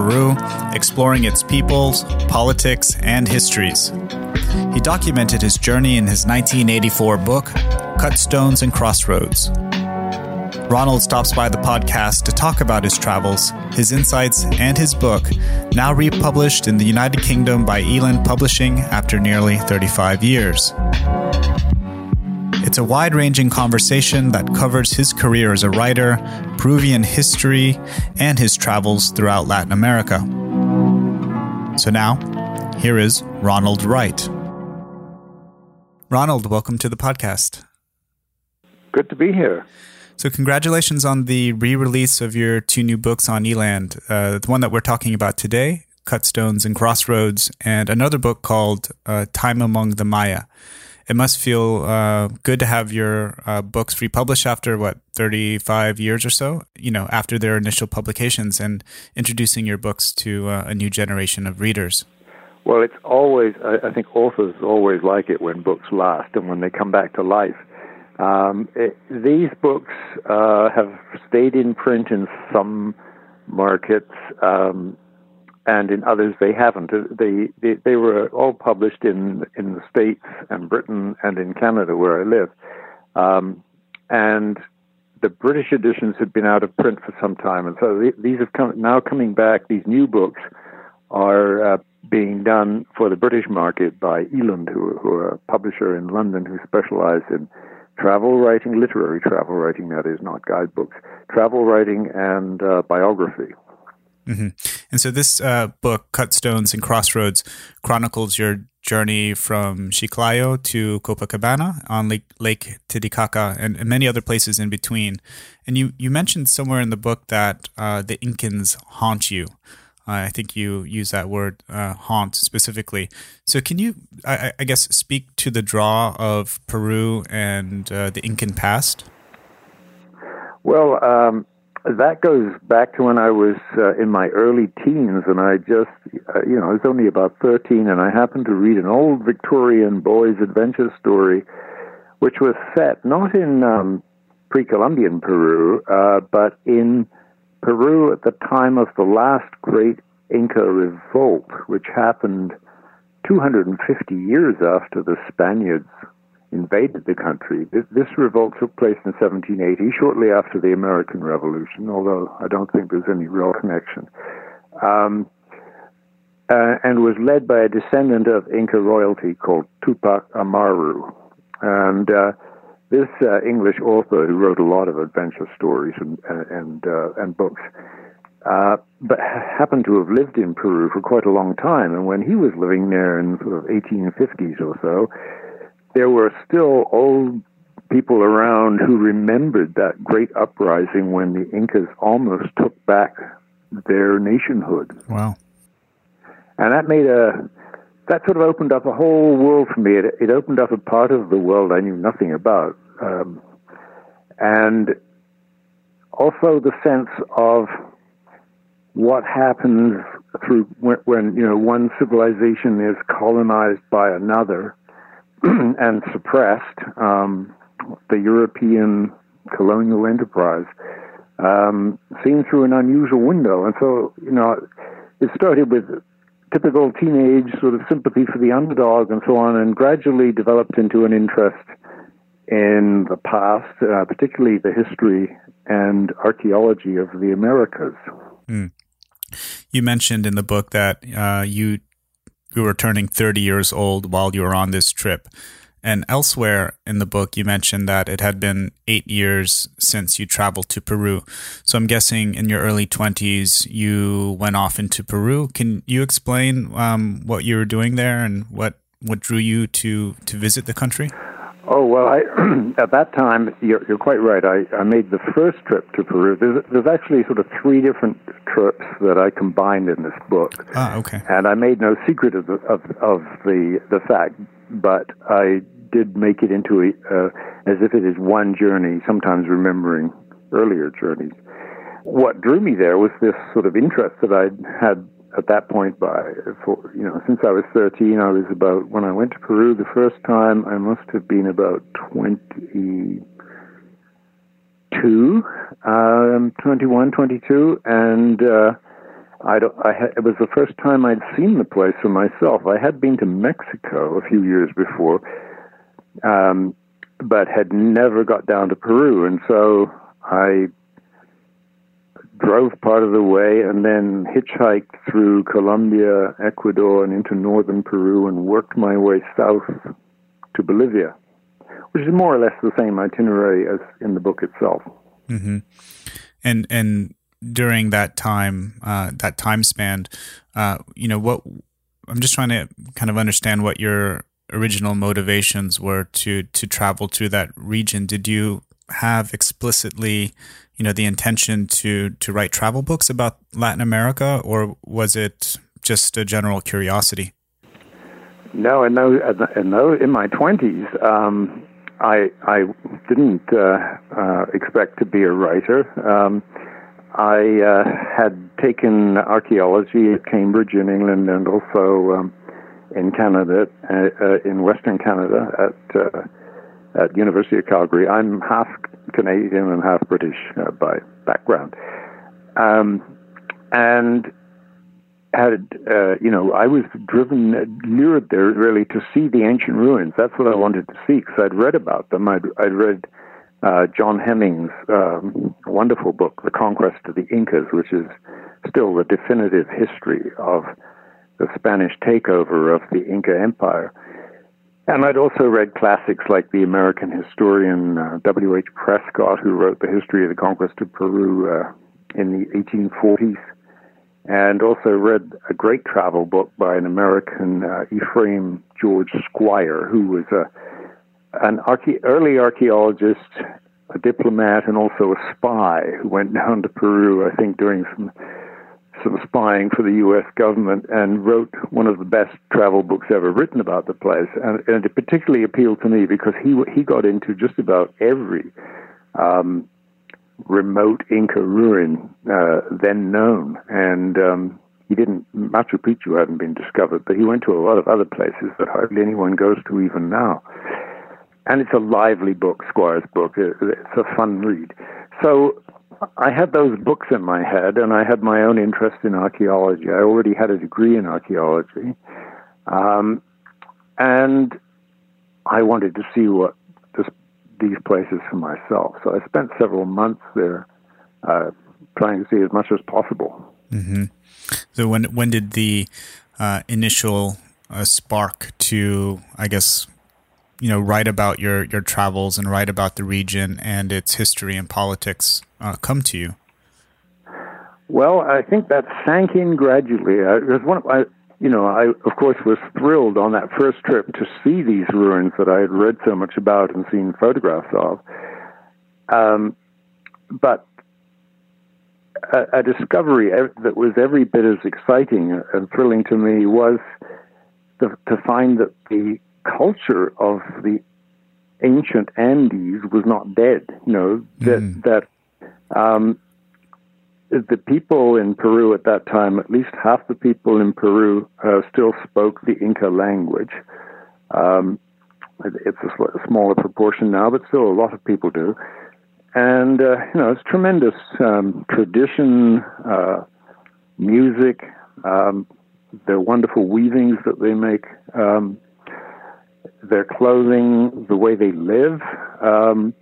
Peru, exploring its peoples, politics, and histories. He documented his journey in his 1984 book, Cut Stones and Crossroads. Ronald stops by the podcast to talk about his travels, his insights, and his book, now republished in the United Kingdom by Eland Publishing after nearly 35 years. It's a wide ranging conversation that covers his career as a writer, Peruvian history, and his travels throughout Latin America. So now, here is Ronald Wright. Ronald, welcome to the podcast. Good to be here. So, congratulations on the re release of your two new books on Eland. Uh, the one that we're talking about today, Cut Stones and Crossroads, and another book called uh, Time Among the Maya. It must feel uh, good to have your uh, books republished after what, 35 years or so, you know, after their initial publications and introducing your books to uh, a new generation of readers. Well, it's always, I think authors always like it when books last and when they come back to life. Um, it, these books uh, have stayed in print in some markets, um, and in others they haven't. Uh, they, they, they were all published in in the states and Britain and in Canada where I live, um, and the British editions had been out of print for some time, and so these have come now coming back. These new books are uh, being done for the British market by Eland, who, who are a publisher in London who specialize in travel writing, literary travel writing, that is, not guidebooks, travel writing and uh, biography. Mm-hmm. And so this uh, book, Cut Stones and Crossroads, chronicles your journey from Chiclayo to Copacabana on Lake, Lake Titicaca and, and, many other places in between. And you, you mentioned somewhere in the book that uh, the Incans haunt you. Uh, I think you use that word uh, haunt specifically. So, can you, I, I, guess, speak to the draw of Peru and uh, the Incan past? Well, um, that goes back to when I was uh, in my early teens, and I just, uh, you know, I was only about 13, and I happened to read an old Victorian boy's adventure story, which was set not in um, pre Columbian Peru, uh, but in Peru at the time of the last great Inca revolt, which happened 250 years after the Spaniards invaded the country. This, revolt took place in 1780, shortly after the American Revolution, although I don't think there's any real connection. Um, uh, and was led by a descendant of Inca royalty called Tupac Amaru. And uh, this uh, English author who wrote a lot of adventure stories and and uh, and books, uh, but happened to have lived in Peru for quite a long time. And when he was living there in sort of 1850s or so, there were still old people around who remembered that great uprising when the Incas almost took back their nationhood. Wow! And that made a that sort of opened up a whole world for me. It, it opened up a part of the world I knew nothing about. Um, and also the sense of what happens through when, when, you know one civilization is colonized by another and suppressed um, the European colonial enterprise um, seen through an unusual window and so you know it started with typical teenage sort of sympathy for the underdog and so on, and gradually developed into an interest in the past, uh, particularly the history and archaeology of the Americas. Mm. You mentioned in the book that uh, you you were turning 30 years old while you were on this trip. And elsewhere in the book, you mentioned that it had been eight years since you traveled to Peru. So I'm guessing in your early 20s, you went off into Peru. Can you explain um, what you were doing there and what, what drew you to, to visit the country? Oh well, I, at that time you're, you're quite right. I, I made the first trip to Peru. There's, there's actually sort of three different trips that I combined in this book. Ah, okay. And I made no secret of the of, of the the fact, but I did make it into a uh, as if it is one journey. Sometimes remembering earlier journeys. What drew me there was this sort of interest that I'd had at that point by for you know since I was 13 I was about when I went to Peru the first time I must have been about 22 um 21 22 and uh I, don't, I had, it was the first time I'd seen the place for myself. I had been to Mexico a few years before, um, but had never got down to Peru, and so I drove part of the way and then hitchhiked through Colombia, Ecuador, and into northern Peru and worked my way south to Bolivia, which is more or less the same itinerary as in the book itself. Mm-hmm. And and during that time, uh, that time span, uh, you know, what I'm just trying to kind of understand what your original motivations were to to travel to that region. Did you have explicitly you know the intention to to write travel books about Latin America, or was it just a general curiosity? No, and no, and no. In my twenties, um, I I didn't uh, uh, expect to be a writer. Um, I uh, had taken archaeology at Cambridge in England, and also um, in Canada, uh, uh, in Western Canada at uh, at University of Calgary. I'm half Canadian and half British uh, by background. Um, and had, uh, you know, I was driven, lured there really to see the ancient ruins. That's what I wanted to see because I'd read about them. I'd, I'd read uh, John Hemming's um, wonderful book, The Conquest of the Incas, which is still the definitive history of the Spanish takeover of the Inca Empire. And I'd also read classics like the American historian uh, W.H. Prescott, who wrote the history of the conquest of Peru uh, in the 1840s, and also read a great travel book by an American, uh, Ephraim George Squier, who was a, an archae- early archaeologist, a diplomat, and also a spy who went down to Peru, I think, during some some spying for the U.S. government and wrote one of the best travel books ever written about the place. And, and it particularly appealed to me because he he got into just about every um, remote Inca ruin uh, then known, and um, he didn't. Machu Picchu hadn't been discovered, but he went to a lot of other places that hardly anyone goes to even now. And it's a lively book, Squier's book. It's a fun read. So I had those books in my head, and I had my own interest in archaeology. I already had a degree in archaeology, um, and I wanted to see what this, these places for myself. So I spent several months there, uh, trying to see as much as possible. Mm-hmm. So when when did the uh, initial uh, spark to, I guess, you know, write about your your travels and write about the region and its history and politics uh, come to you? Well, I think that sank in gradually. I, was one of, I, you know, I of course was thrilled on that first trip to see these ruins that I had read so much about and seen photographs of. Um, but a, a discovery that was every bit as exciting and thrilling to me was the, to find that the culture of the ancient Andes was not dead. You know that mm. that um, the people in Peru at that time, at least half the people in Peru, uh, still spoke the Inca language. Um, it's a smaller proportion now, but still a lot of people do. And uh, you know, it's tremendous um, tradition, uh, music, um, their wonderful weavings that they make, um, their clothing, the way they live. Um,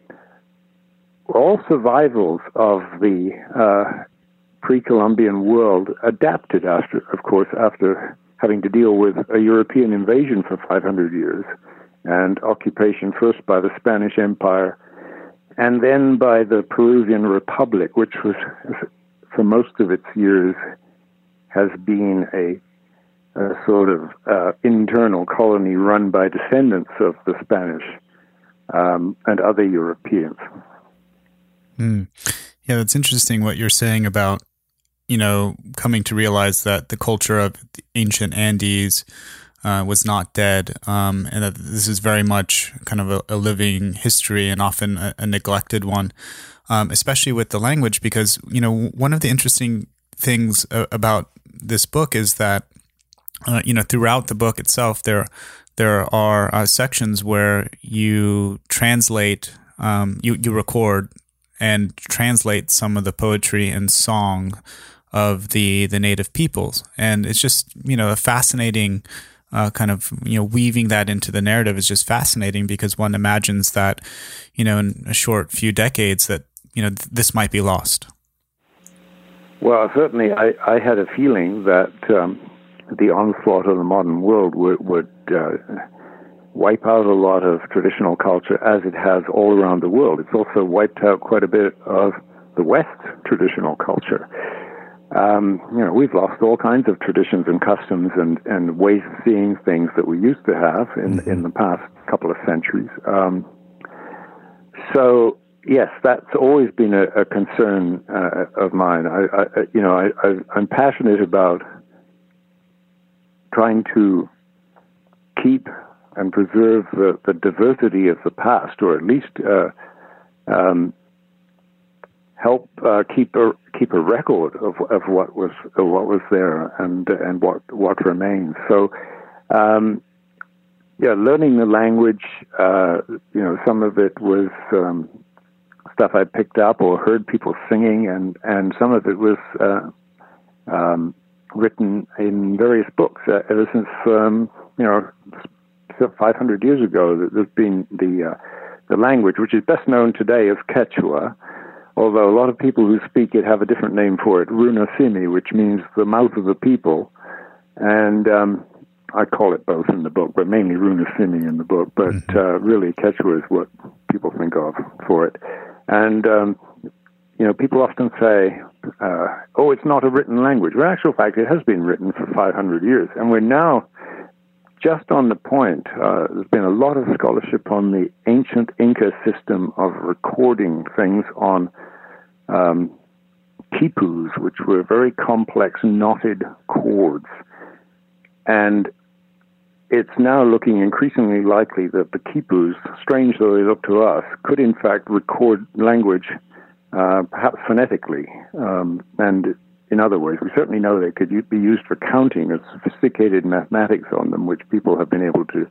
all survivals of the uh, pre-Columbian world adapted after, of course, after having to deal with a European invasion for 500 years and occupation first by the Spanish Empire and then by the Peruvian Republic, which was, for most of its years, has been a, a sort of uh, internal colony run by descendants of the Spanish um, and other Europeans. Mm. Yeah, that's interesting what you're saying about you know coming to realize that the culture of the ancient Andes uh, was not dead, um, and that this is very much kind of a, a living history and often a, a neglected one, um, especially with the language. Because you know one of the interesting things about this book is that uh, you know throughout the book itself there there are uh, sections where you translate um, you you record and translate some of the poetry and song of the the native peoples and it's just you know a fascinating uh, kind of you know weaving that into the narrative is just fascinating because one imagines that you know in a short few decades that you know th- this might be lost. Well, certainly, I, I had a feeling that um, the onslaught of the modern world would, would uh, wipe out a lot of traditional culture as it has all around the world. It's also wiped out quite a bit of the West's traditional culture. Um, you know, we've lost all kinds of traditions and customs and, and ways of seeing things that we used to have in mm-hmm. in the past couple of centuries. Um, so yes, that's always been a, a concern uh, of mine. I, I, you know, I, I, am passionate about trying to keep and preserve the, the diversity of the past, or at least uh, um, help uh, keep a keep a record of of what was of what was there and and what what remains. So. Um, yeah, learning the language, uh, you know, some of it was um, stuff I picked up or heard people singing, and, and some of it was uh, um, written in various books uh, ever since, um, you know, 500 years ago. There's been the, uh, the language, which is best known today as Quechua, although a lot of people who speak it have a different name for it, Runasimi, which means the mouth of the people. And um, I call it both in the book, but mainly Runasimi in the book. But mm-hmm. uh, really, Quechua is what people think of for it. And um, you know, people often say, uh, "Oh, it's not a written language." Well, in actual fact, it has been written for 500 years, and we're now just on the point. Uh, there's been a lot of scholarship on the ancient Inca system of recording things on um, quipus, which were very complex knotted cords. And it's now looking increasingly likely that the quipus, strange though they look to us, could in fact record language, uh, perhaps phonetically. Um, and in other ways, we certainly know they could be used for counting. There's sophisticated mathematics on them, which people have been able to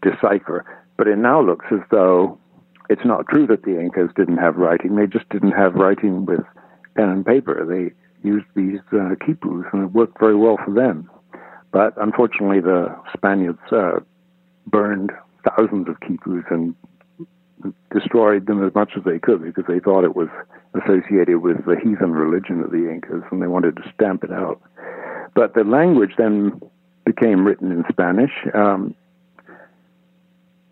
decipher. But it now looks as though it's not true that the Incas didn't have writing. They just didn't have writing with pen and paper. They used these uh, quipus, and it worked very well for them. But unfortunately, the Spaniards uh, burned thousands of quipus and destroyed them as much as they could because they thought it was associated with the heathen religion of the Incas and they wanted to stamp it out. But the language then became written in Spanish. Um,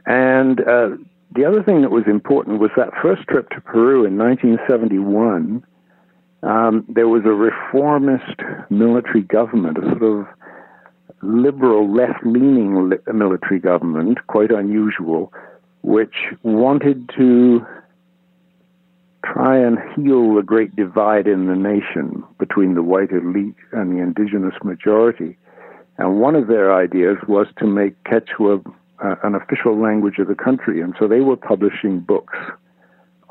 and uh, the other thing that was important was that first trip to Peru in 1971. Um, there was a reformist military government, a sort of liberal, left leaning military government, quite unusual, which wanted to try and heal the great divide in the nation between the white elite and the indigenous majority. And one of their ideas was to make Quechua uh, an official language of the country. And so they were publishing books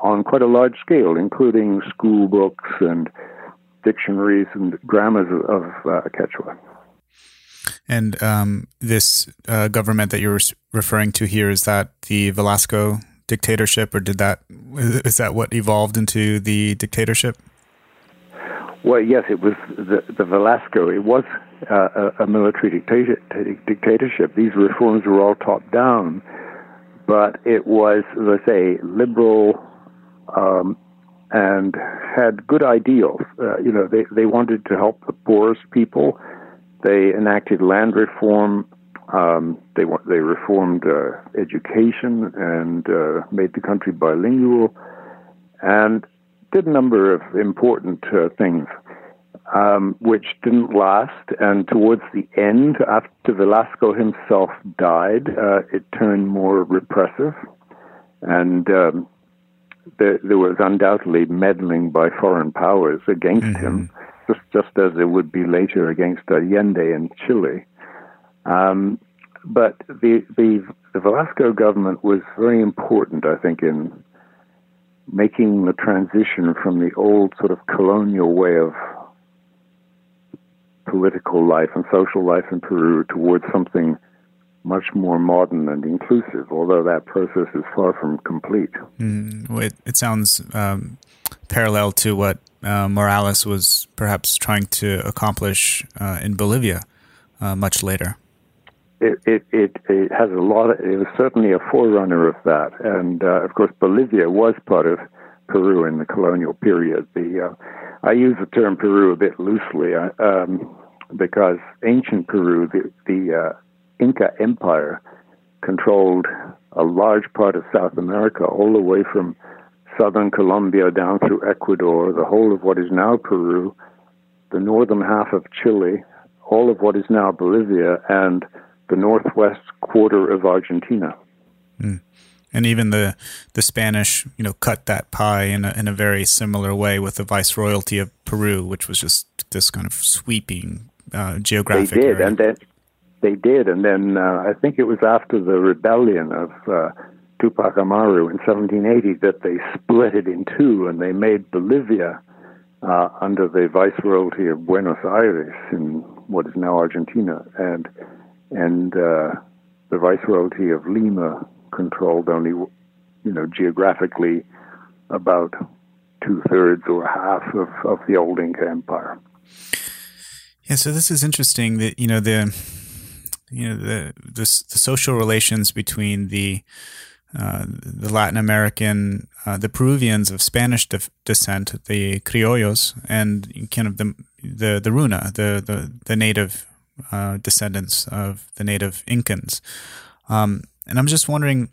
on quite a large scale, including school books and dictionaries and grammars of, uh, Quechua. And um, this uh, government that you're referring to here is that the Velasco dictatorship, or did that is that what evolved into the dictatorship? Well, yes, it was the, the Velasco. It was uh, a, a, military dictator, dictatorship. These reforms were all top down, but it was, let's say, liberal um, and had good ideals. Uh, you know, they they wanted to help the poorest people they enacted land reform. Um, they they reformed uh, education and uh, made the country bilingual, and did a number of important uh, things, um, which didn't last. And towards the end, after Velasco himself died, uh, it turned more repressive. and um, there, there, was undoubtedly meddling by foreign powers against mm-hmm. him, just just as it would be later against Allende in Chile. Um, but the, the the Velasco government was very important, I think, in making the transition from the old sort of colonial way of political life and social life in Peru towards something much more modern and inclusive, although that process is far from complete. Mm, it, it, sounds um, parallel to what uh, Morales was perhaps trying to accomplish uh, in Bolivia uh, much later. It, it, it, it, has a lot. Of, it was certainly a forerunner of that, and uh, of course, Bolivia was part of Peru in the colonial period. The uh, I use the term Peru a bit loosely uh, um, because ancient Peru, the, the Inca Empire controlled a large part of South America, all the way from southern Colombia down through Ecuador, the whole of what is now Peru, the northern half of Chile, all of what is now Bolivia, and the northwest quarter of Argentina. Mm. And even the the Spanish, you know, cut that pie in a, in a very similar way with the viceroyalty of Peru, which was just this kind of sweeping uh, geographic. They did, area. and then they did, and then uh, I think it was after the rebellion of uh, Tupac Amaru in 1780 that they split it in two, and they made Bolivia uh, under the viceroyalty of Buenos Aires in what is now Argentina, and and uh, the viceroyalty of Lima controlled only, you know, geographically about two thirds or half of, of the old Inca Empire. Yeah, so this is interesting that you know the you know the the, the social relations between the uh, the Latin American, uh, the Peruvians of Spanish de- descent, the criollos, and kind of the the the Runa, the the, the native uh, descendants of the native Incans. Um, and I'm just wondering,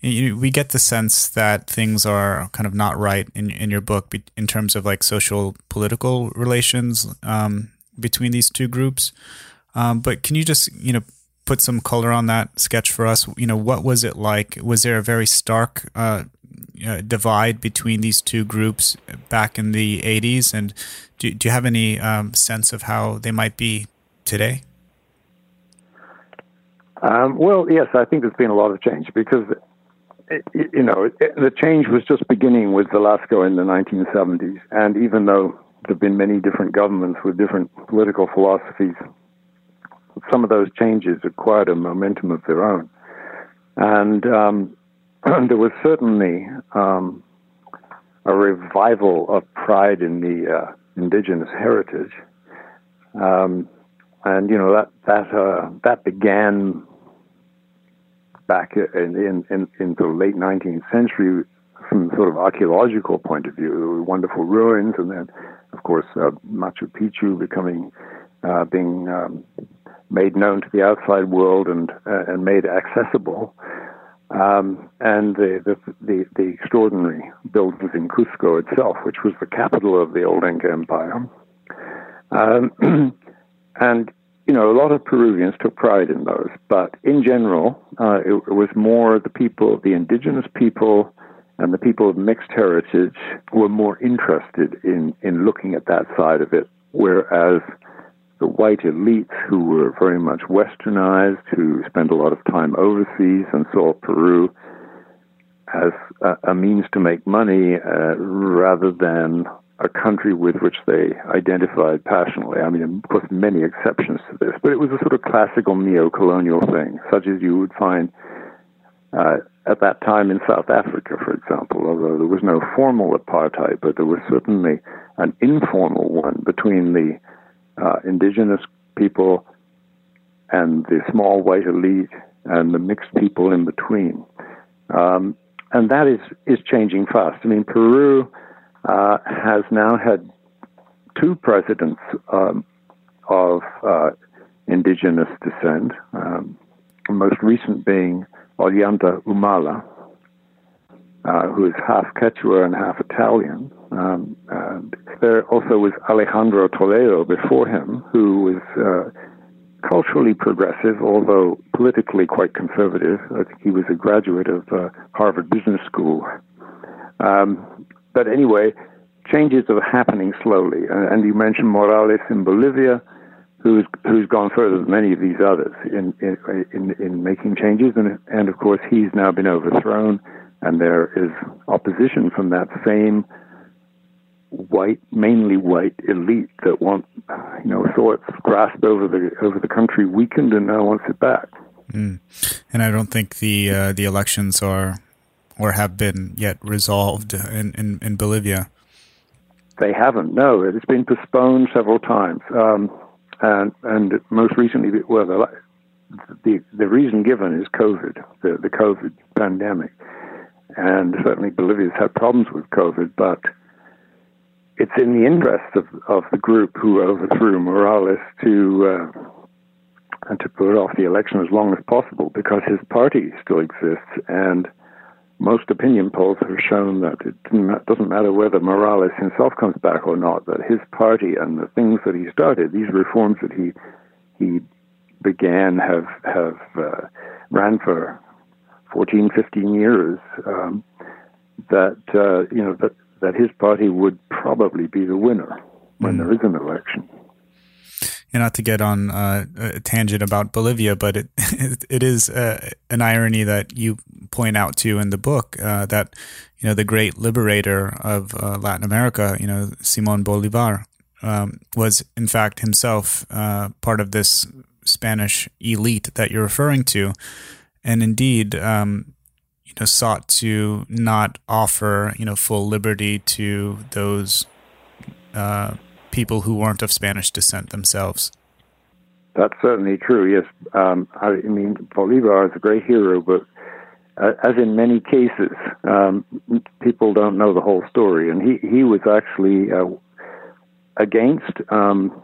you, we get the sense that things are kind of not right in in your book in terms of like social political relations um, between these two groups. Um, but can you just you know put some color on that sketch for us? You know, what was it like? Was there a very stark uh, uh, divide between these two groups back in the 80s? And do, do you have any um, sense of how they might be today? Um, well, yes, I think there's been a lot of change because, you know, the change was just beginning with Velasco in the 1970s. And even though there have been many different governments with different political philosophies some of those changes acquired a momentum of their own. And um, there was certainly um, a revival of pride in the uh, indigenous heritage. Um, and you know that that uh, that began back in, in, in, the late 19th century from sort of archaeological point of view. Wonderful ruins, and then, of course, uh, Machu Picchu becoming uh, being um, made known to the outside world and uh, and made accessible. Um, and the, the, the the extraordinary buildings in Cusco itself, which was the capital of the old Inca Empire, um, and you know a lot of Peruvians took pride in those, but in general, uh, it, it was more the people, the indigenous people, and the people of mixed heritage were more interested in in looking at that side of it, whereas the white elites who were very much westernized, who spent a lot of time overseas and saw Peru as a, a means to make money uh, rather than a country with which they identified passionately. I mean, of course, many exceptions to this, but it was a sort of classical neo-colonial thing, such as you would find uh, at that time in South Africa, for example. Although there was no formal apartheid, but there was certainly an informal one between the uh, indigenous people and the small white elite and the mixed people in between. Um, and that is, is changing fast. I mean, Peru uh, has now had two presidents um, of uh, indigenous descent, um, most recent being Ollanta Humala, uh, who is half Quechua and half Italian. Um, there also was Alejandro Toledo before him, who was uh, culturally progressive, although politically quite conservative. I think he was a graduate of uh, Harvard Business School. Um, but anyway, changes are happening slowly. And, and, you mentioned Morales in Bolivia, who's who's gone further than many of these others in in in, in making changes. And and of course, he's now been overthrown, and there is opposition from that same white, mainly white elite that want, you know, saw its grasp over the over the country weakened and now wants it back. Mm. And I don't think the uh, the elections are or have been yet resolved in, in, in, Bolivia. They haven't. No, it's been postponed several times, um, and and most recently, well, the, the the reason given is COVID, the the COVID pandemic, and certainly Bolivia's had problems with COVID, but it's in the interest of, of the group who overthrew Morales to uh, and to put off the election as long as possible because his party still exists and most opinion polls have shown that it doesn't matter whether Morales himself comes back or not, that his party and the things that he started, these reforms that he he began, have have uh, ran for 14, 15 years. Um, that uh, you know that that his party would probably be the winner when mm. there is an election. And not to get on uh, a tangent about Bolivia, but it it is uh, an irony that you point out to in the book uh, that you know the great liberator of uh, Latin America, you know Simon Bolivar, um, was in fact himself uh, part of this Spanish elite that you're referring to, and indeed, um, you know sought to not offer you know full liberty to those uh, people who weren't of Spanish descent themselves. That's certainly true. Yes, um, I, mean Bolivar is a great hero, but uh, as in many cases, um, people don't know the whole story, and he he was actually uh, against um,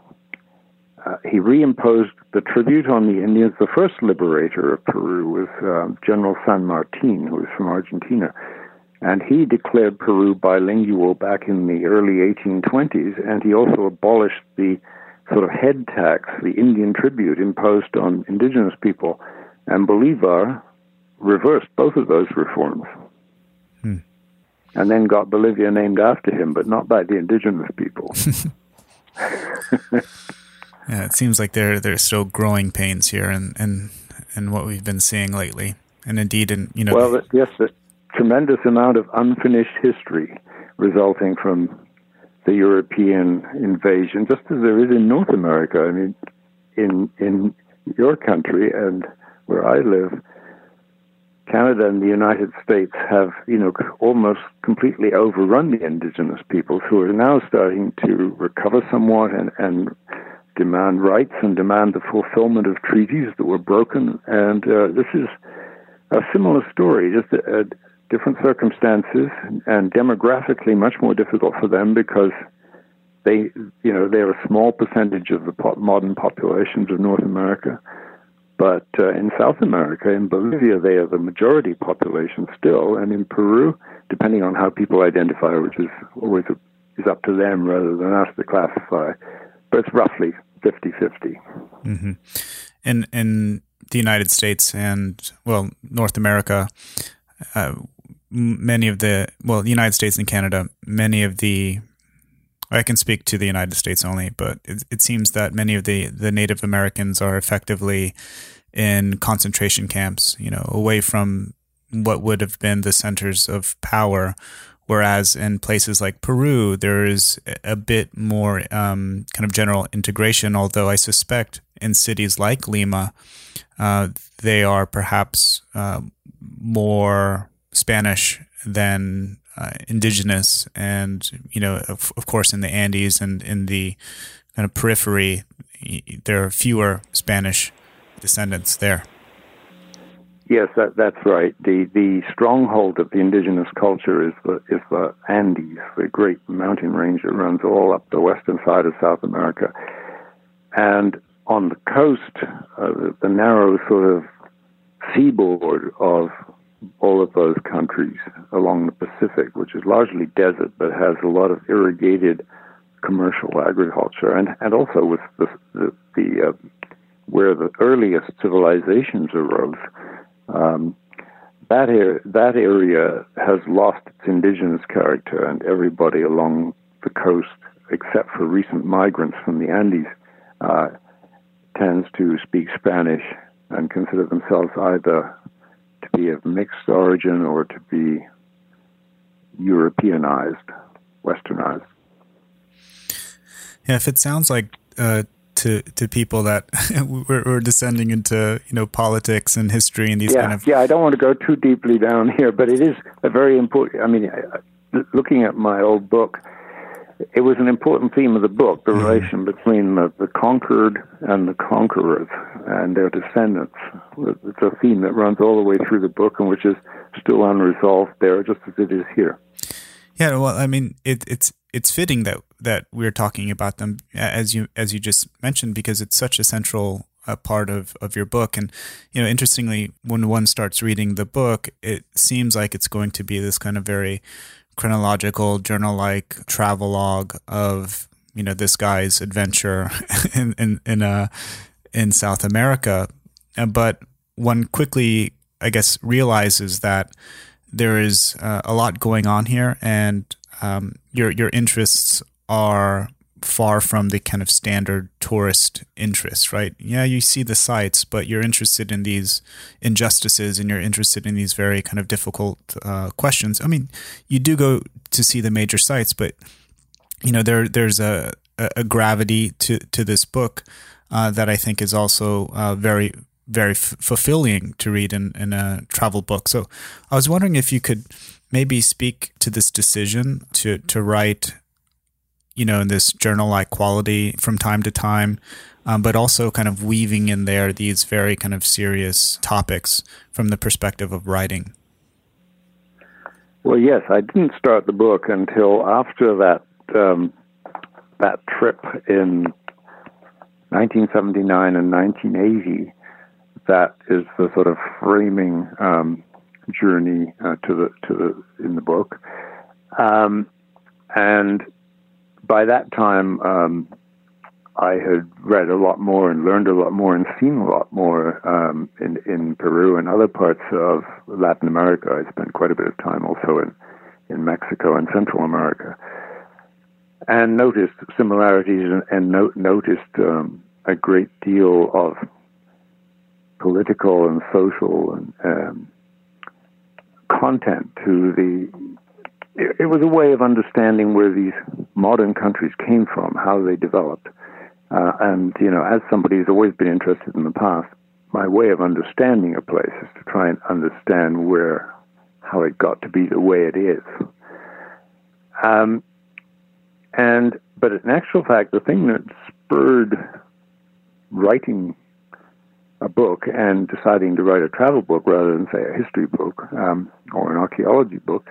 uh, he reimposed the tribute on the Indians. The first liberator of Peru was uh, General San Martin, who was from Argentina. And he declared Peru bilingual back in the early 1820s, and he also abolished the sort of head tax, the Indian tribute imposed on indigenous people. And Bolivar reversed both of those reforms. Hmm. And then got Bolivia named after him, but not by the indigenous people. Yeah, it seems like there there's still growing pains here, and and and what we've been seeing lately, and indeed, in you know, well, yes, the tremendous amount of unfinished history resulting from the European invasion, just as there is in North America. I mean, in in your country and where I live, Canada and the United States have, you know, almost completely overrun the indigenous peoples who are now starting to recover somewhat and, and demand rights and demand the fulfillment of treaties that were broken. And uh, this is a similar story, just uh, different circumstances and demographically much more difficult for them because they, you know, they're a small percentage of the po- modern populations of North America. But uh, in South America, in Bolivia, they are the majority population still, and in Peru, depending on how people identify, which is always a, is up to them rather than us to classify, but it's roughly 50 50. Mm-hmm. In, in the United States and, well, North America, uh, many of the, well, the United States and Canada, many of the, I can speak to the United States only, but it, it seems that many of the, the Native Americans are effectively in concentration camps, you know, away from what would have been the centers of power Whereas in places like Peru, there is a bit more um, kind of general integration, although I suspect in cities like Lima, uh, they are perhaps uh, more Spanish than uh, indigenous. And, you know, of, of, course, in the Andes and in the kind of periphery, there are fewer Spanish descendants there. Yes, that, that's right. The the stronghold of the indigenous culture is the is the Andes, the great mountain range that runs all up the western side of South America, and on the coast, uh, the, narrow sort of seaboard of all of those countries along the Pacific, which is largely desert but has a lot of irrigated commercial agriculture, and and also with the the, the uh, where the earliest civilizations arose, um, that, er- that area has lost its indigenous character, and everybody along the coast, except for recent migrants from the Andes, uh, tends to speak Spanish and consider themselves either to be of mixed origin or to be Europeanized, Westernized. Yeah, if it sounds like uh, to to people that we're, we're, descending into you know politics and history and these yeah, kind of yeah, I don't want to go too deeply down here, but it is a very important. I mean, looking at my old book, it was an important theme of the book: the mm-hmm. relation between the, the conquered and the conquerors and their descendants. It's a theme that runs all the way through the book, and which is still unresolved there, just as it is here. Yeah, well, I mean, it, it's it's fitting that that we're talking about them as you as you just mentioned because it's such a central uh, part of of your book. And you know, interestingly, when one starts reading the book, it seems like it's going to be this kind of very chronological journal-like travelogue of you know this guy's adventure in in in uh in South America, uh, but one quickly, I guess, realizes that there is uh, a lot going on here, and um, your your interests are far from the kind of standard tourist interest, right? Yeah, you see the sites, but you're interested in these injustices and you're interested in these very kind of difficult uh, questions. I mean, you do go to see the major sites, but you know there there's a a gravity to to this book uh, that I think is also uh, very very f- fulfilling to read in, in a travel book. So I was wondering if you could maybe speak to this decision to to write, you know, in this journal like quality from time to time, um, but also kind of weaving in there these very kind of serious topics from the perspective of writing. Well, yes, I didn't start the book until after that um, that trip in 1979 and 1980 that is the sort of framing um, journey uh, to the to the in the book, um, and by that time um, I had read a lot more and learned a lot more and seen a lot more um, in in Peru and other parts of Latin America. I spent quite a bit of time also in in Mexico and Central America, and noticed similarities and, and no, noticed um, a great deal of political and social and um, content to the. It, was a way of understanding where these modern countries came from, how they developed, uh, and you know, as somebody who's always been interested in the past, my way of understanding a place is to try and understand where, how it got to be the way it is. Um, and but in actual fact, the thing that spurred writing a book and deciding to write a travel book rather than say a history book um, or an archaeology book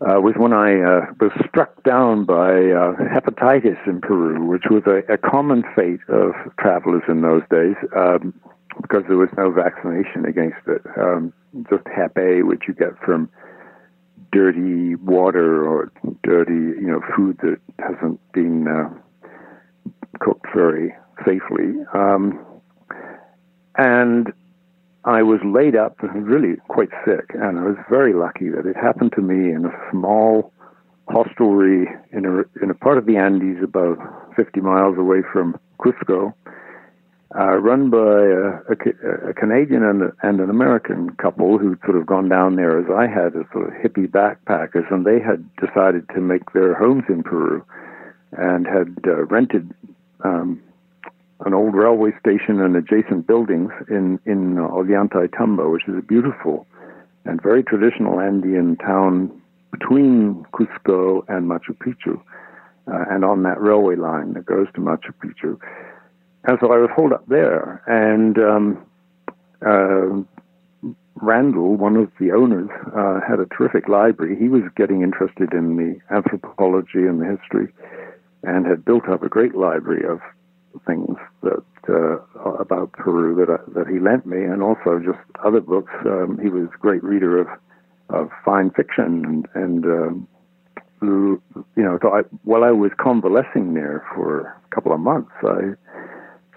uh, was when I uh, was struck down by uh, hepatitis in Peru, which was a, a, common fate of travelers in those days um, because there was no vaccination against it. Um, just Hep A, which you get from dirty water or dirty, you know, food that hasn't been uh, cooked very safely. Um, and I was laid up, really quite sick, and I was very lucky that it happened to me in a small hostelry in a in a part of the Andes about 50 miles away from Cusco, uh, run by a, a, a Canadian and, and, an American couple who'd sort of gone down there as I had as sort of hippie backpackers, and they had decided to make their homes in Peru and had uh, rented um, an old railway station and adjacent buildings in in uh, Ollantaytambo, which is a beautiful and very traditional Andean town between Cusco and Machu Picchu, uh, and on that railway line that goes to Machu Picchu. And so I was holed up there, and um, uh, Randall, one of the owners, uh, had a terrific library. He was getting interested in the anthropology and the history, and had built up a great library of things that uh, about Peru that uh, that he lent me, and also just other books. Um, he was a great reader of of fine fiction, and, and um, you know, so I, while I was convalescing there for a couple of months, I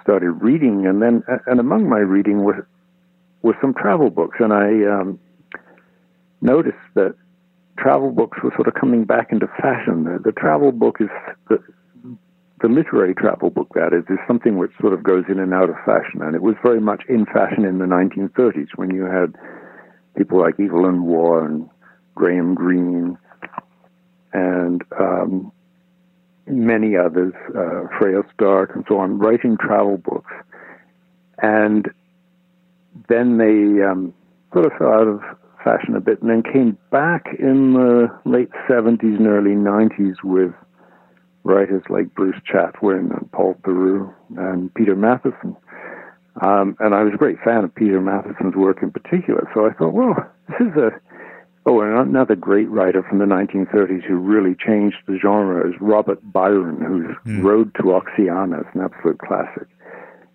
started reading, and then and among my reading was was some travel books, and I um, noticed that travel books were sort of coming back into fashion. The, the travel book is the, the literary travel book that is is something which sort of goes in and out of fashion, and it was very much in fashion in the 1930s when you had people like Evelyn Waugh and Graham Greene and um, many others, uh, Freya Stark and so on, writing travel books. And then they um, sort of fell out of fashion a bit and then came back in the late 70s and early 90s with writers like Bruce Chatwin and Paul Theroux and Peter Matthiessen. Um, and I was a great fan of Peter Matthiessen's work in particular. So I thought, well, this is a Oh, another great writer from the 1930s who really changed the genre is Robert Byron, whose mm. Road to Oxiana is an absolute classic.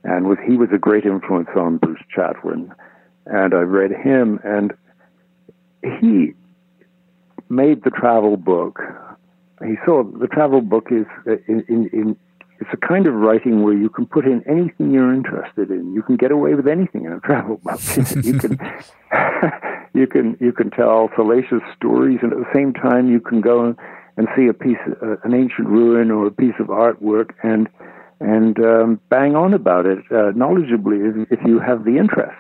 And was he was a great influence on Bruce Chatwin. And I read him, and he made the travel book. He saw the travel book is in, in, in it's a kind of writing where you can put in anything you're interested in. You can get away with anything in a travel book. you can you can you can tell salacious stories, and at the same time you can go and see a piece, uh, an ancient ruin or a piece of artwork, and and um, bang on about it uh, knowledgeably if, if you have the interest.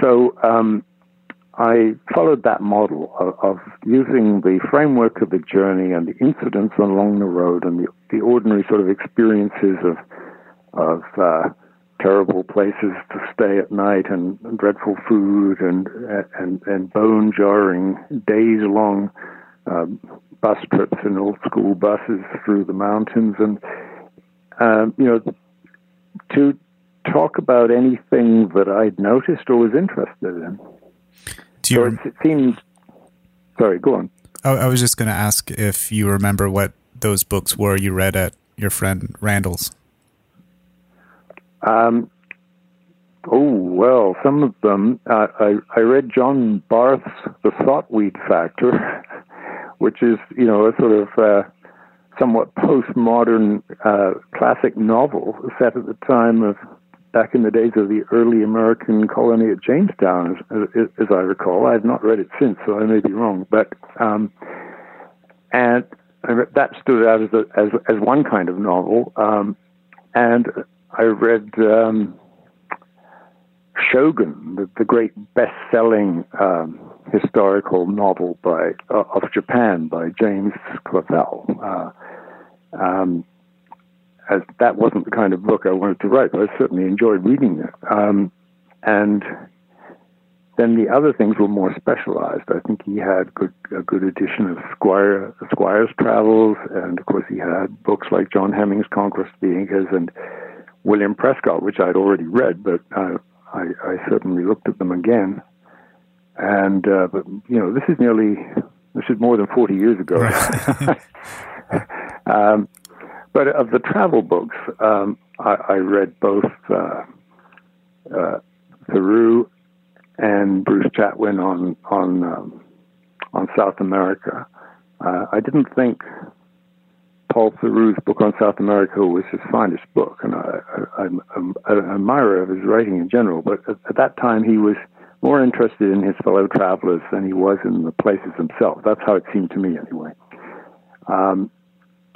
So um, I followed that model of, of, using the framework of the journey and the incidents along the road and the, the ordinary sort of experiences of of uh, terrible places to stay at night and, and dreadful food and and and bone jarring days long um, bus trips in old school buses through the mountains and um, you know to talk about anything that I'd noticed or was interested in. Do you so it, it seemed. Sorry, go on. I was just going to ask if you remember what those books were you read at your friend Randall's. Um, oh well, some of them. Uh, I I read John Barth's The Sot-Weed Factor, which is you know a sort of uh, somewhat postmodern uh, classic novel set at the time of back in the days of the early American colony at Jamestown, as, as I recall. I have not read it since, so I may be wrong. But um, and that stood out as, a, as as one kind of novel. Um, and I read um, Shogun, the, the great best-selling um, historical novel by uh, of Japan by James Clavell. Uh, um, as that wasn't the kind of book I wanted to write, but I certainly enjoyed reading it. Um, and then the other things were more specialized. I think he had good, a good edition of Squier, Squier's Travels, and of course he had books like John Hemming's Conquest of the Incas and William Prescott, which I'd already read, but uh, I, I, certainly looked at them again. And uh, but you know, this is nearly this is more than forty years ago. Right. um, but of the travel books, um, I, I, read both uh, uh, Theroux and Bruce Chatwin on on um, on South America. Uh, I didn't think Paul Theroux's book on South America was his finest book, and I, am an admirer of his writing in general. But at, at, that time, he was more interested in his fellow travelers than he was in the places themselves. That's how it seemed to me, anyway. Um,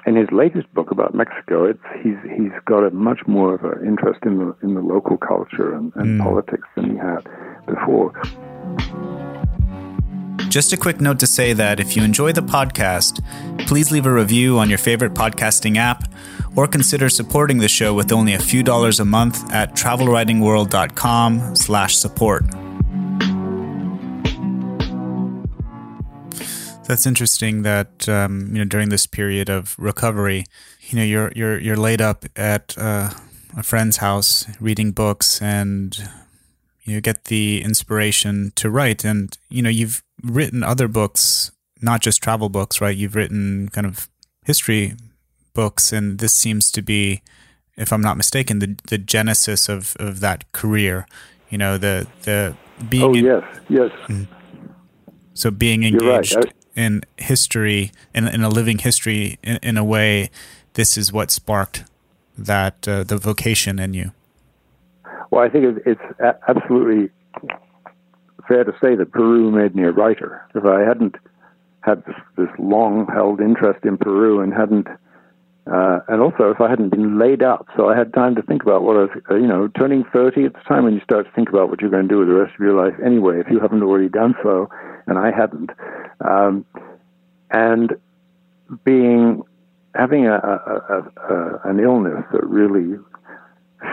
in his latest book about Mexico, it's he's he's got a much more of an interest in the in the local culture and, and mm. politics than he had before. Just a quick note to say that if you enjoy the podcast, please leave a review on your favorite podcasting app or consider supporting the show with only a few dollars a month at travelwritingworld.com slash support. That's interesting that um, you know during this period of recovery, you know you're you're you're laid up at uh, a friend's house reading books and you get the inspiration to write. And you know you've written other books not just travel books right? You've written kind of history books. And this seems to be if i'm not mistaken the the genesis of of that career you know the the being oh in, yes yes. Mm. so being engaged. Right. In history in, in a living history in, in a way this is what sparked that uh, the vocation in you Well, I think it's absolutely fair to say that Peru made me a writer. If I hadn't had this, this long-held interest in Peru and hadn't, uh, and also if I hadn't been laid up, so I had time to think about what I was, uh, you know, turning 30 at the time when you start to think about what you're going to do with the rest of your life anyway, if you haven't already done so, and I hadn't. Um, and being, having a, a, a, an illness that really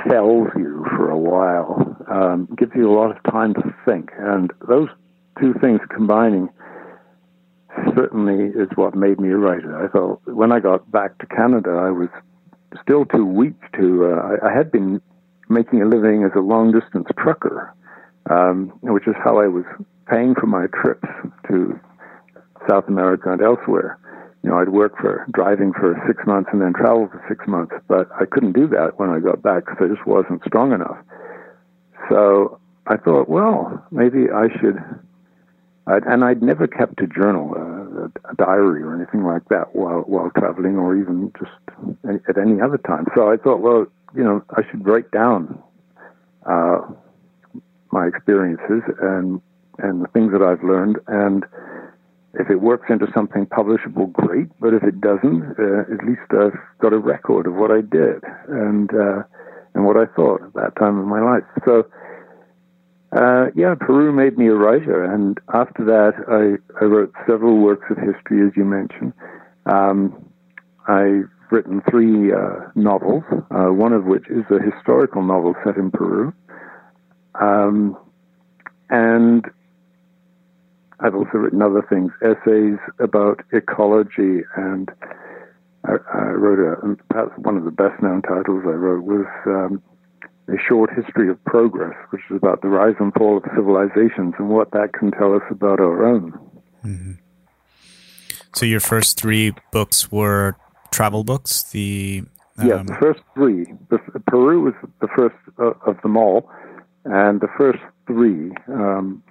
fells you for a while, um, gives you a lot of time to think. And those two things combining certainly is what made me a writer. I felt when I got back to Canada, I was still too weak to. Uh, I, I, had been making a living as a long distance trucker, um, which is how I was paying for my trips to South America and elsewhere you know, I'd work for driving for six months and then travel for six months, but I couldn't do that when I got back because I just wasn't strong enough. So I thought, well, maybe I should. I'd, and I'd never kept a journal, uh, a diary, or anything like that while while traveling, or even just at any other time. So I thought, well, you know, I should write down uh, my experiences and and the things that I've learned and if it works into something publishable, great. But if it doesn't, uh, at least I've got a record of what I did and uh, and what I thought at that time of my life. So, uh, yeah, Peru made me a writer, and after that, I, I wrote several works of history, as you mentioned. Um, I've written three uh, novels, uh, one of which is a historical novel set in Peru. Um, and I've also written other things, essays about ecology, and I, I wrote a perhaps one of the best known titles I wrote was um, a short history of progress, which is about the rise and fall of civilizations and what that can tell us about our own. Mm-hmm. So your first three books were travel books. The um... yeah, the first three. The, Peru was the first uh, of them all, and the first three um,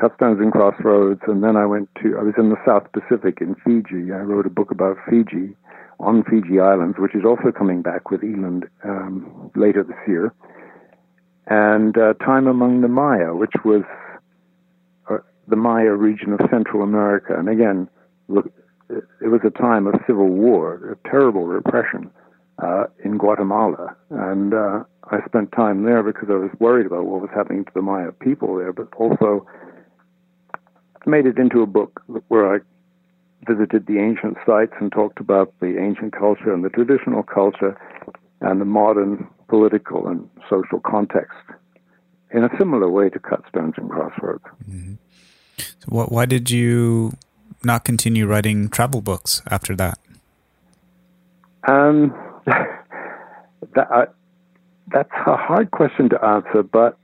Cut Stones and Crossroads, and then I went to, I was in the South Pacific in Fiji. I wrote a book about Fiji on Fiji Islands, which is also coming back with Eland um, later this year. And uh, Time Among the Maya, which was uh, the Maya region of Central America. And again, look, it was a time of civil war, a terrible repression uh, in Guatemala. And uh, I spent time there because I was worried about what was happening to the Maya people there, but also made it into a book where I visited the ancient sites and talked about the ancient culture and the traditional culture and the modern political and social context in a similar way to cut stones and Crossroads. Mm-hmm. So what, why did you not continue writing travel books after that? Um, that, uh, that's a hard question to answer, but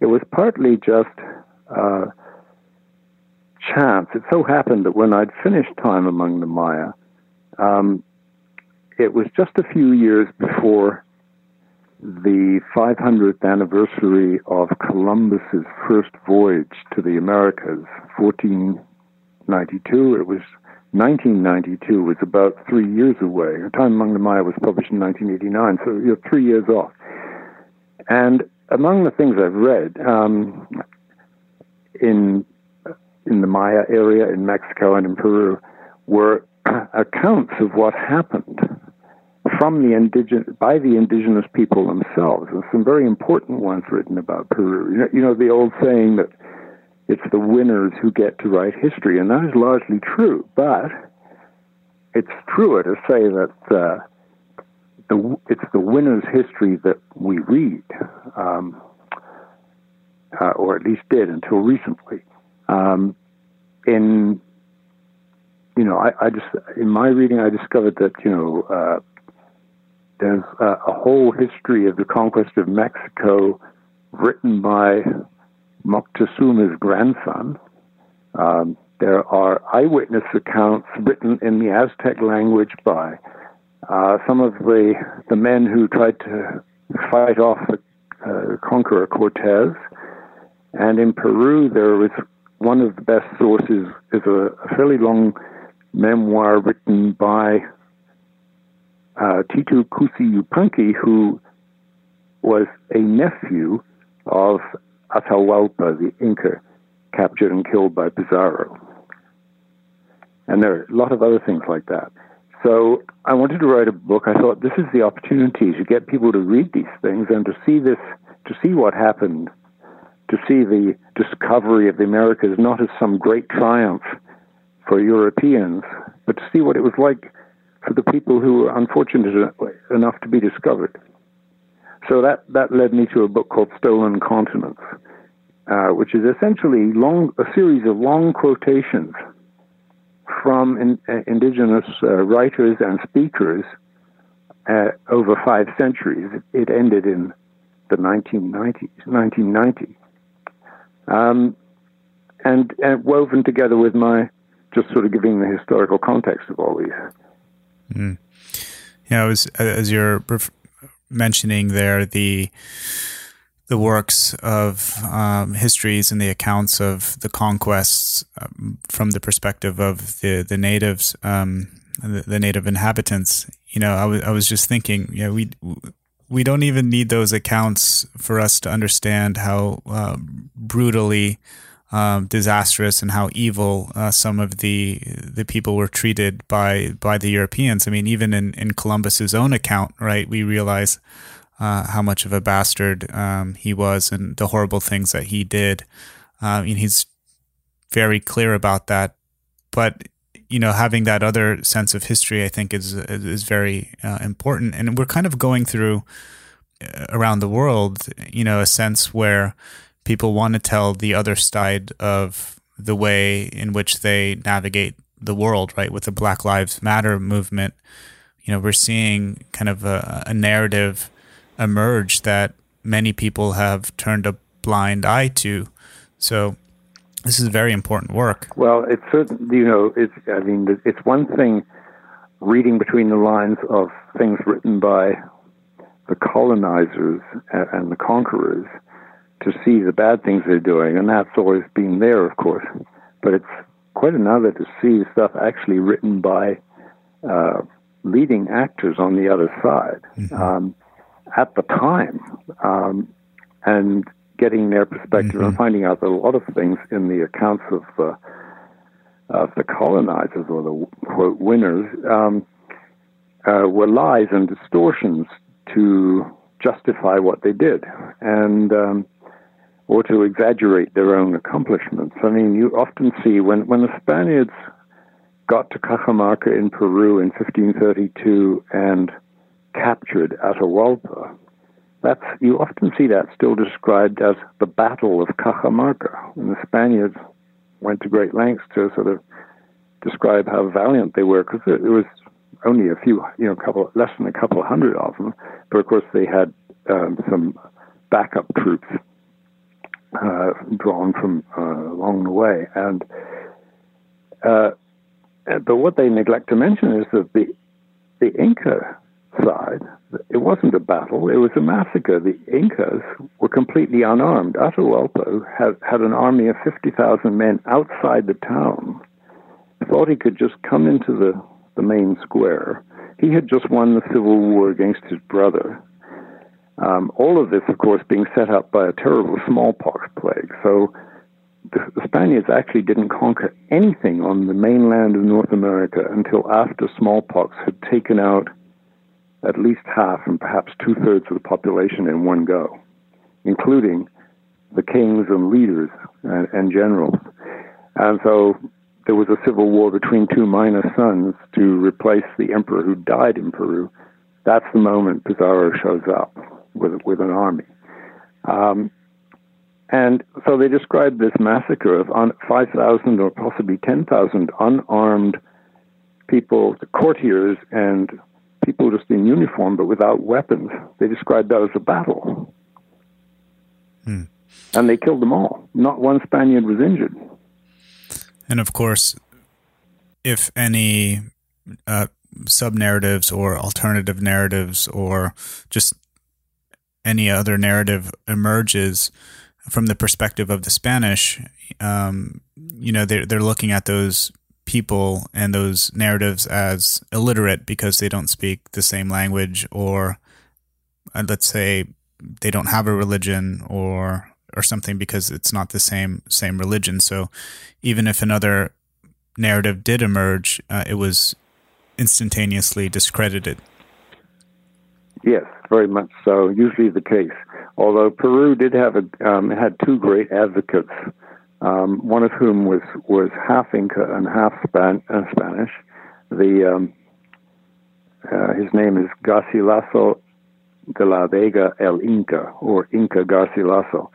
it was partly just uh, chance, it so happened that when I'd finished Time Among the Maya, um, it was just a few years before the 500th anniversary of Columbus's first voyage to the Americas, 1492. It was 1992 was about three years away. Time Among the Maya was published in 1989, so you're three years off. And among the things I've read, um, in in the Maya area in Mexico and in Peru were accounts of what happened from the indigenous by the indigenous people themselves. and some very important ones written about Peru. You know, you know the old saying that it's the winners who get to write history, and that is largely true. But it's truer to say that uh, the it's the winner's history that we read, um, uh, or at least did until recently. Um, in you know, I, I, just in my reading, I discovered that you know uh, there's a, a, whole history of the conquest of Mexico written by Moctezuma's grandson. Um, there are eyewitness accounts written in the Aztec language by uh, some of the the men who tried to fight off the uh, conqueror Cortez. And in Peru, there was one of the best sources is a, a fairly long memoir written by uh, Titu Cusi Yupanqui, who was a nephew of Atahualpa, the Inca, captured and killed by Pizarro. And there are a lot of other things like that. So I wanted to write a book. I thought this is the opportunity to get people to read these things and to see this, to see what happened, to see the discovery of the Americas not as some great triumph for Europeans, but to see what it was like for the people who were unfortunate enough to be discovered. So that, that led me to a book called Stolen Continents, uh, which is essentially long, a series of long quotations from in, uh, indigenous uh, writers and speakers uh, over five centuries. It, ended in the 1990s, 1990. Um, and, and woven together with my just sort of giving the historical context of all these. Mm. Yeah, was, as you're mentioning there the the works of um, histories and the accounts of the conquests um, from the perspective of the the natives, um, the, the, native inhabitants. You know, I was I was just thinking, you know, we we don't even need those accounts for us to understand how uh, brutally um, disastrous and how evil uh, some of the the people were treated by by the Europeans. I mean, even in in Columbus's own account, right, we realize uh, how much of a bastard um, he was and the horrible things that he did. Uh, and he's very clear about that. But you know, having that other sense of history, I think, is is very uh, important. And we're kind of going through uh, around the world, you know, a sense where people want to tell the other side of the way in which they navigate the world, right? With the Black Lives Matter movement, you know, we're seeing kind of a, a narrative emerge that many people have turned a blind eye to. So this is very important work. Well, it's certain, you know, it's, I mean, it's one thing reading between the lines of things written by the colonizers and the conquerors to see the bad things they're doing, and that's always been there, of course. But it's quite another to see stuff actually written by uh, leading actors on the other side. Mm-hmm. Um, at the time um, and getting their perspective mm-hmm. and finding out that a lot of things in the accounts of the, of the colonizers or the quote winners um, uh, were lies and distortions to justify what they did and um, or to exaggerate their own accomplishments. I mean, you often see when, when the Spaniards got to Cajamarca in Peru in 1532 and captured Atahualpa, that's you often see that still described as the Battle of Cajamarca, and the Spaniards went to great lengths to sort of describe how valiant they were because it was only a few, you know, couple less than a couple hundred of them, but of course they had um, some backup troops uh, drawn from uh, along the way, and uh, but what they neglect to mention is that the the Inca side, it wasn't a battle, it was a massacre. The Incas were completely unarmed. Atahualpa had, had an army of 50,000 men outside the town, thought he could just come into the, the main square. He had just won the civil war against his brother. Um, all of this, of course, being set up by a terrible smallpox plague. So the, Spaniards actually didn't conquer anything on the mainland of North America until after smallpox had taken out at least half and perhaps two thirds of the population in one go, including the kings and leaders and, and, generals. And so there was a civil war between two minor sons to replace the emperor who died in Peru. That's the moment Pizarro shows up with, with an army. Um, and so they described this massacre of 5,000 or possibly 10,000 unarmed people, the courtiers and people just in uniform but without weapons. They described that as a battle. Hmm. And they killed them all. Not one Spaniard was injured. And of course, if any uh, sub narratives or alternative narratives or just any other narrative emerges from the perspective of the Spanish, um, you know, they're, they're looking at those people and those narratives as illiterate because they don't speak the same language or uh, let's say they don't have a religion or or something because it's not the same same religion. So even if another narrative did emerge, uh, it was instantaneously discredited. Yes, very much so. Usually the case. Although Peru did have a um, had two great advocates, um, one of whom was was half Inca and half Span- uh, Spanish. The um, uh, his name is Garcilaso de la Vega el Inca, or Inca Garcilaso,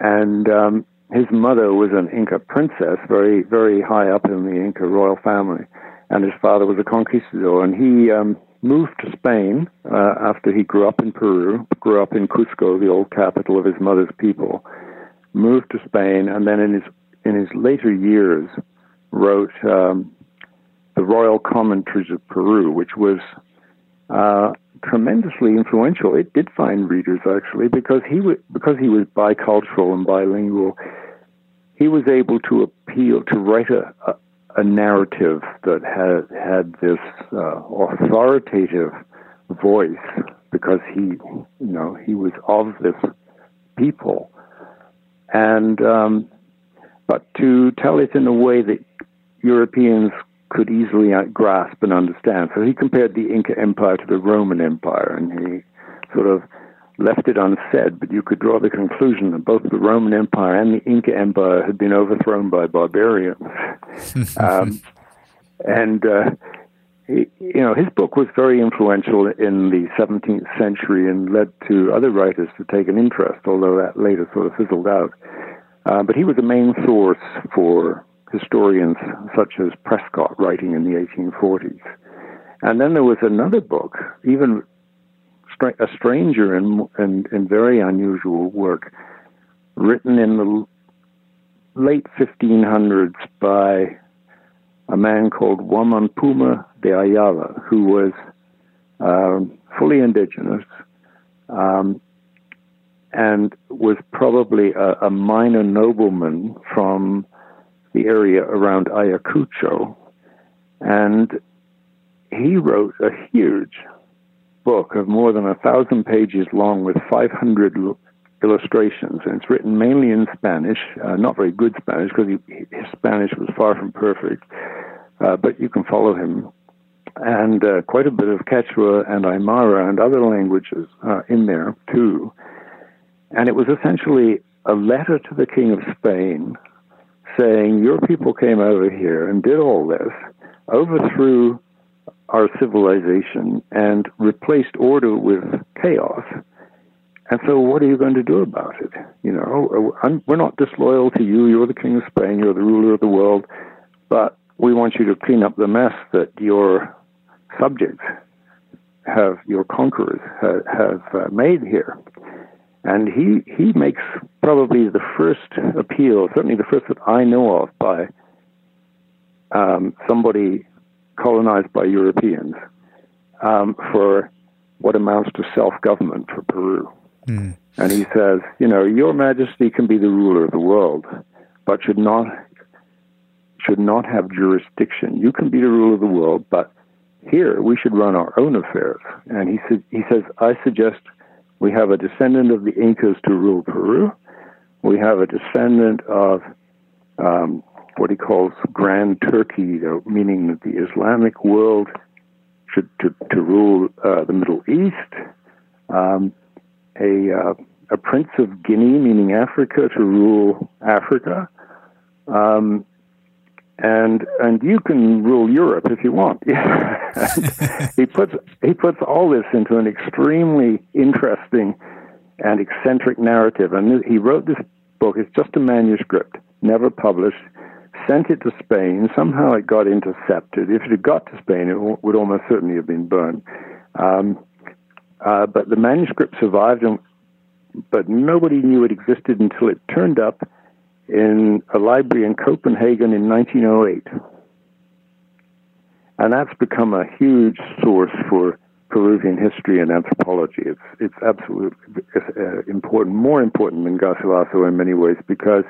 and um, his mother was an Inca princess, very very high up in the Inca royal family, and his father was a conquistador, and he um, moved to Spain uh, after he grew up in Peru, grew up in Cusco, the old capital of his mother's people, moved to Spain, and then in his in his later years wrote um, the Royal Commentaries of Peru, which was uh, tremendously influential. It did find readers actually because he was because he was bicultural and bilingual. He was able to appeal to write a, a, a narrative that had had this uh, authoritative voice because he, you know, he was of this people, and um, but to tell it in a way that Europeans could easily grasp and understand. So he compared the Inca Empire to the Roman Empire, and he sort of left it unsaid, but you could draw the conclusion that both the Roman Empire and the Inca Empire had been overthrown by barbarians. um, and uh, he, you know, his book was very influential in the 17th century and led to other writers to take an interest, although that later sort of fizzled out. Uh, but he was a main source for historians such as Prescott writing in the 1840s. And then there was another book, even a stranger and, and, and very unusual work, written in the late 1500s by a man called Guaman Poma de Ayala, who was um, fully indigenous um, and was probably a, a minor nobleman from the area around Ayacucho. And he wrote a huge book of more than a thousand pages long with 500 illustrations. And it's written mainly in Spanish, uh, not very good Spanish because his Spanish was far from perfect, uh, but you can follow him. And uh, quite a bit of Quechua and Aymara and other languages uh, in there too. And it was essentially a letter to the King of Spain saying, Your people came over here and did all this, overthrew our civilization, and replaced order with chaos. And so, what are you going to do about it? You know, I'm, we're not disloyal to you. You're the king of Spain. You're the ruler of the world. But we want you to clean up the mess that your subjects have, your conquerors have, have uh, made here. And he, he makes probably the first appeal, certainly the first that I know of, by um, somebody colonized by Europeans um, for what amounts to self government for Peru. Mm. And he says, you know, Your Majesty can be the ruler of the world, but should not should not have jurisdiction. You can be the ruler of the world, but here we should run our own affairs. And he said, he says, I suggest we have a descendant of the Incas to rule Peru. We have a descendant of um, what he calls Grand Turkey, meaning that the Islamic world should to, to rule uh, the Middle East. Um, a uh, a prince of Guinea, meaning Africa, to rule Africa. Um, and and you can rule Europe if you want. he puts he puts all this into an extremely interesting and eccentric narrative. And he wrote this book. It's just a manuscript, never published. Sent it to Spain. Somehow it got intercepted. If it had got to Spain, it would almost certainly have been burned. Um, uh, but the manuscript survived, and, but nobody knew it existed until it turned up in a library in Copenhagen in 1908. And that's become a huge source for Peruvian history and anthropology. It's it's absolutely uh, important, more important than Garcilaso in many ways, because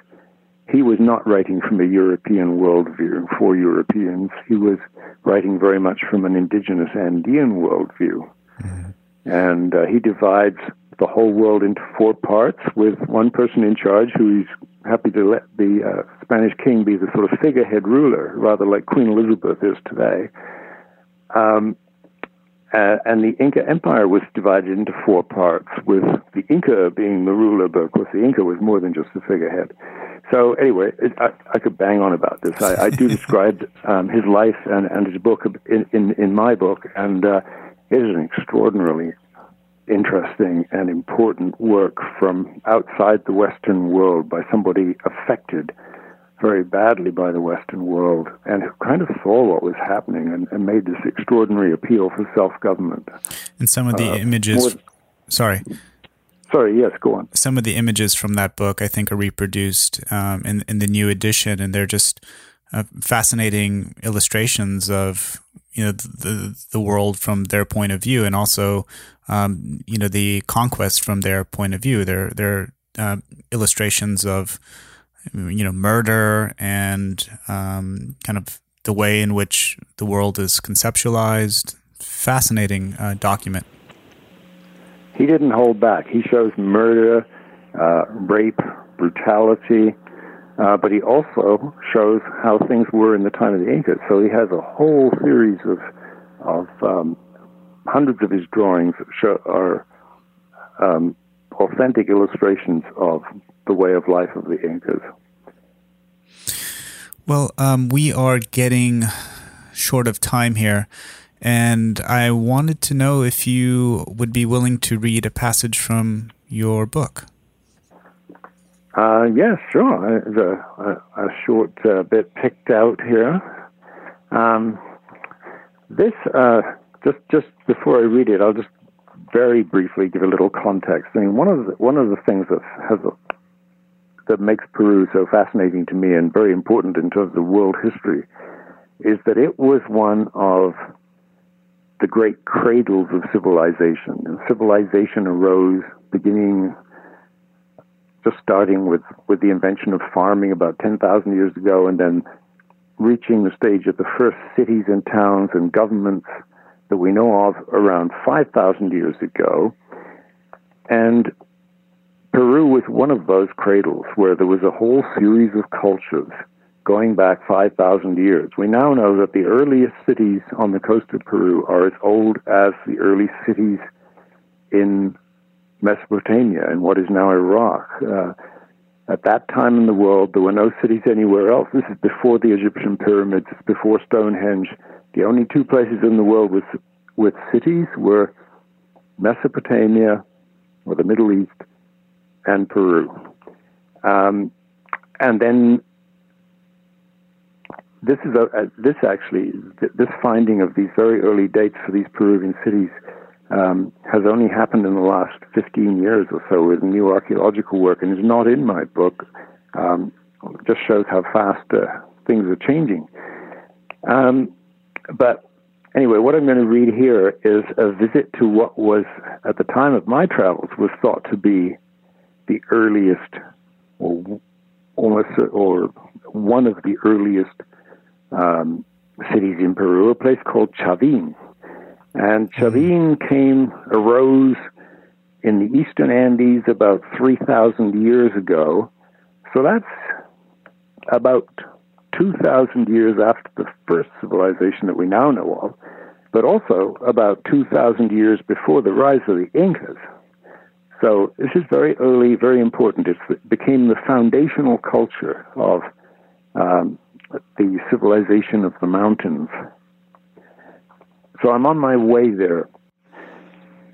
he was not writing from a European worldview for Europeans. He was writing very much from an indigenous Andean worldview, mm-hmm. and uh, he divides the whole world into four parts with one person in charge who's happy to let the uh, Spanish king be the sort of figurehead ruler, rather like Queen Elizabeth is today. Um, uh, and the Inca Empire was divided into four parts, with the Inca being the ruler, but of course the Inca was more than just a figurehead. So anyway, it, I, I, could bang on about this. I, I do describe um, his life and, and his book in, in, in my book, and uh, it is an extraordinarily interesting and important work from outside the Western world by somebody affected very badly by the Western world and who kind of saw what was happening and, and made this extraordinary appeal for self government. And some of the uh, images. More, sorry. Sorry, yes, go on. Some of the images from that book, I think, are reproduced um, in, in the new edition, and they're just uh, fascinating illustrations of you know the the world from their point of view, and also um, you know the conquest from their point of view. They're they're uh, illustrations of you know murder and um, kind of the way in which the world is conceptualized. Fascinating uh, document. He didn't hold back. He shows murder, uh, rape, brutality, uh, but he also shows how things were in the time of the Incas. So he has a whole series of of um, hundreds of his drawings show, are um, authentic illustrations of the way of life of the Incas. Well, um, we are getting short of time here, and I wanted to know if you would be willing to read a passage from your book. Uh, yes, sure. There's a, a, a short uh, bit picked out here. Um, this, uh, just just before I read it, I'll just very briefly give a little context. I mean, one of the, one of the things that has a, that makes Peru so fascinating to me and very important in terms of world history is that it was one of the great cradles of civilization. And civilization arose beginning just starting with, with the invention of farming about 10,000 years ago and then reaching the stage of the first cities and towns and governments that we know of around 5,000 years ago. And Peru was one of those cradles where there was a whole series of cultures going back 5,000 years. We now know that the earliest cities on the coast of Peru are as old as the early cities in Mesopotamia and what is now Iraq. Uh, at that time in the world, there were no cities anywhere else. This is before the Egyptian pyramids, before Stonehenge. The only two places in the world with, with cities were Mesopotamia or the Middle East and Peru. Um, and then this is a, a, this actually this finding of these very early dates for these Peruvian cities um, has only happened in the last 15 years or so with new archaeological work and is not in my book. Um, just shows how fast uh, things are changing. Um, but anyway, what I'm going to read here is a visit to what was, at the time of my travels, was thought to be the earliest, or almost, or one of the earliest um, cities in Peru, a place called Chavin. And Chavin came, arose in the eastern Andes about 3,000 years ago. So that's about 2,000 years after the first civilization that we now know of, but also about 2,000 years before the rise of the Incas. So this is very early, very important. It became the foundational culture of um, the civilization of the mountains. So I'm on my way there.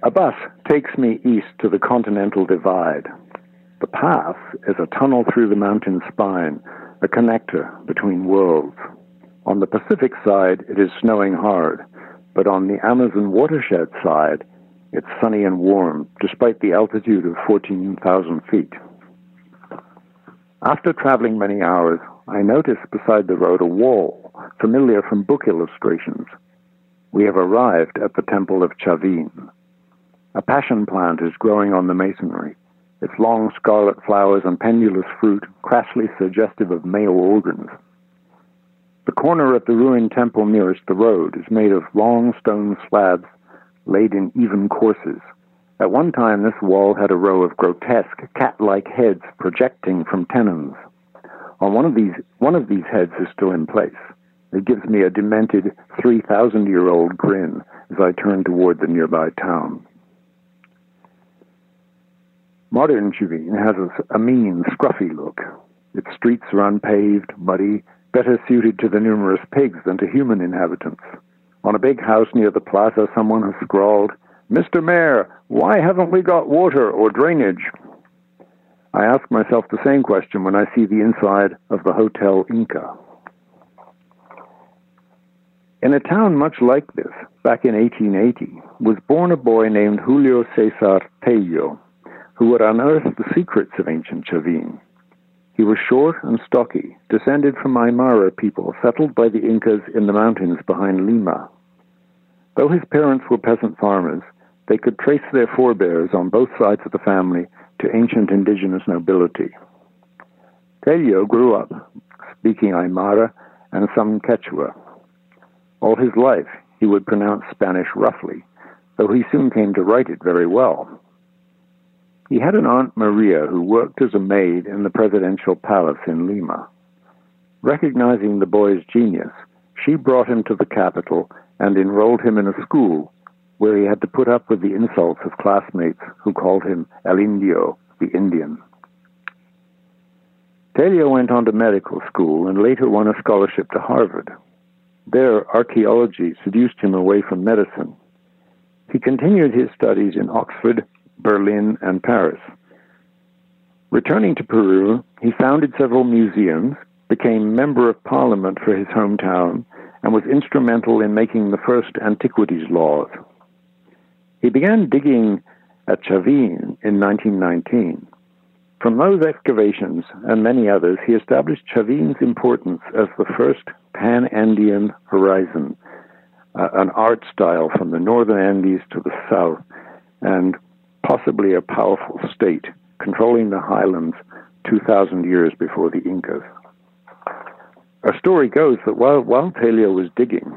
A bus takes me east to the Continental Divide. The path is a tunnel through the mountain spine, a connector between worlds. On the Pacific side, it is snowing hard, but on the Amazon watershed side, it's sunny and warm, despite the altitude of 14,000 feet. After traveling many hours, I notice beside the road a wall, familiar from book illustrations we have arrived at the temple of Chavin. A passion plant is growing on the masonry, its long scarlet flowers and pendulous fruit crassly suggestive of male organs. The corner of the ruined temple nearest the road is made of long stone slabs laid in even courses, At one time, this wall had a row of grotesque cat-like heads projecting from tenons. On one of these, one of these heads is still in place. It gives me a demented 3,000 year old grin as I turn toward the nearby town. Modern Chavin has a, a mean, scruffy look. Its streets are unpaved, muddy, better suited to the numerous pigs than to human inhabitants. On a big house near the plaza, someone has scrawled, Mr. Mayor, why haven't we got water or drainage? I ask myself the same question when I see the inside of the Hotel Inca. In a town much like this, back in 1880, was born a boy named Julio Cesar Tello, who would unearth the secrets of ancient Chavin. He was short and stocky, descended from Aymara people settled by the Incas in the mountains behind Lima. Though his parents were peasant farmers, they could trace their forebears on both sides of the family to ancient indigenous nobility. Tello grew up speaking Aymara and some Quechua. All his life, he would pronounce Spanish roughly, though he soon came to write it very well. He had an Aunt Maria who worked as a maid in the presidential palace in Lima. Recognizing the boy's genius, she brought him to the capital and enrolled him in a school where he had to put up with the insults of classmates who called him El Indio, the Indian. Tello went on to medical school and later won a scholarship to Harvard. There, archaeology seduced him away from medicine. He continued his studies in Oxford Berlin, and Paris. Returning to Peru, he founded several museums, became member of parliament for his hometown, and was instrumental in making the first antiquities laws. He began digging at Chavin in 1919. From those excavations and many others, he established Chavin's importance as the first pan Andean horizon, uh, an art style from the northern Andes to the south, and possibly a powerful state controlling the highlands 2,000 years before the Incas. A story goes that while, while Tello was digging,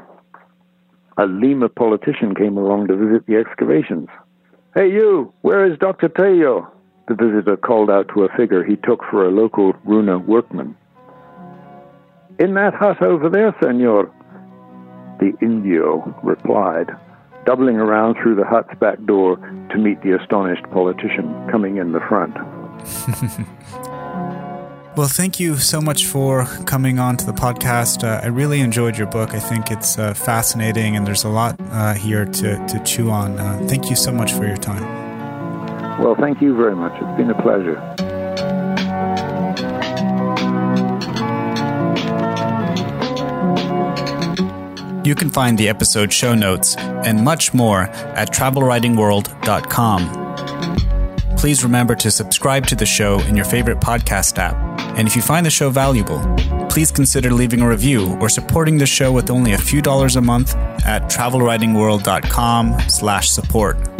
a Lima politician came along to visit the excavations. Hey, you, where is Dr. Tello? The visitor called out to a figure he took for a local Runa workman. In that hut over there, senor, the Indio replied doubling around through the hut's back door to meet the astonished politician coming in the front. well, thank you so much for coming on to the podcast. Uh, I really enjoyed your book. I think it's uh, fascinating, and there's a lot uh, here to, to chew on. Uh, thank you so much for your time. Well, thank you very much. It's been a pleasure. You can find the episode show notes and much more at travelwritingworld.com. Please remember to subscribe to the show in your favorite podcast app. And if you find the show valuable, please consider leaving a review or supporting the show with only a few dollars a month at travelwritingworld.com slash support.